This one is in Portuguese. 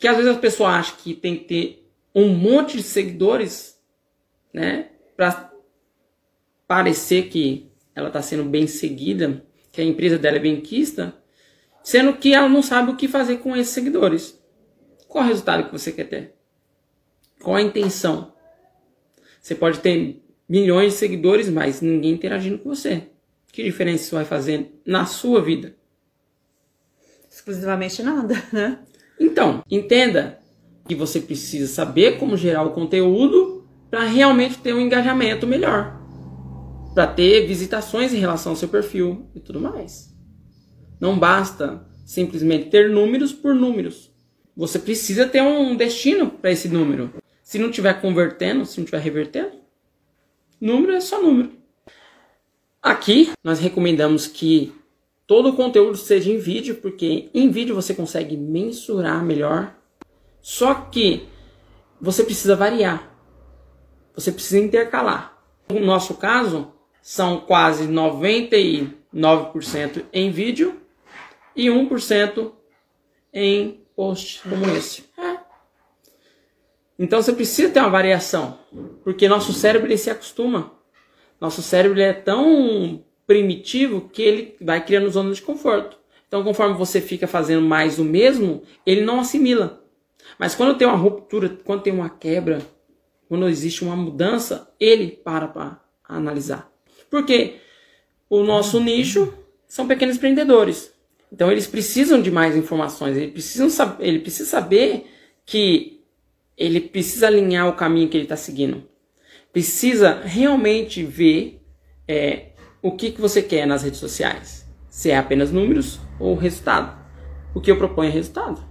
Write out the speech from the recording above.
Que às vezes a pessoa acha que tem que ter um monte de seguidores, né? Para parecer que ela está sendo bem seguida, que a empresa dela é bem quista, sendo que ela não sabe o que fazer com esses seguidores. Qual o resultado que você quer ter? Qual a intenção? Você pode ter milhões de seguidores, mas ninguém interagindo com você. Que diferença isso vai fazer na sua vida? Exclusivamente nada, né? Então, entenda que você precisa saber como gerar o conteúdo para realmente ter um engajamento melhor. Para ter visitações em relação ao seu perfil e tudo mais. Não basta simplesmente ter números por números. Você precisa ter um destino para esse número. Se não estiver convertendo, se não estiver revertendo, número é só número. Aqui nós recomendamos que todo o conteúdo seja em vídeo, porque em vídeo você consegue mensurar melhor. Só que você precisa variar. Você precisa intercalar. No nosso caso, são quase 99% em vídeo e 1% em post como esse. Então você precisa ter uma variação, porque nosso cérebro ele se acostuma. Nosso cérebro é tão primitivo que ele vai criando zonas de conforto. Então, conforme você fica fazendo mais o mesmo, ele não assimila. Mas quando tem uma ruptura, quando tem uma quebra, quando existe uma mudança, ele para para analisar. Porque o nosso nicho são pequenos empreendedores. Então eles precisam de mais informações, ele precisa, ele precisa saber que ele precisa alinhar o caminho que ele está seguindo. Precisa realmente ver é, o que, que você quer nas redes sociais. Se é apenas números ou resultado. O que eu proponho é resultado.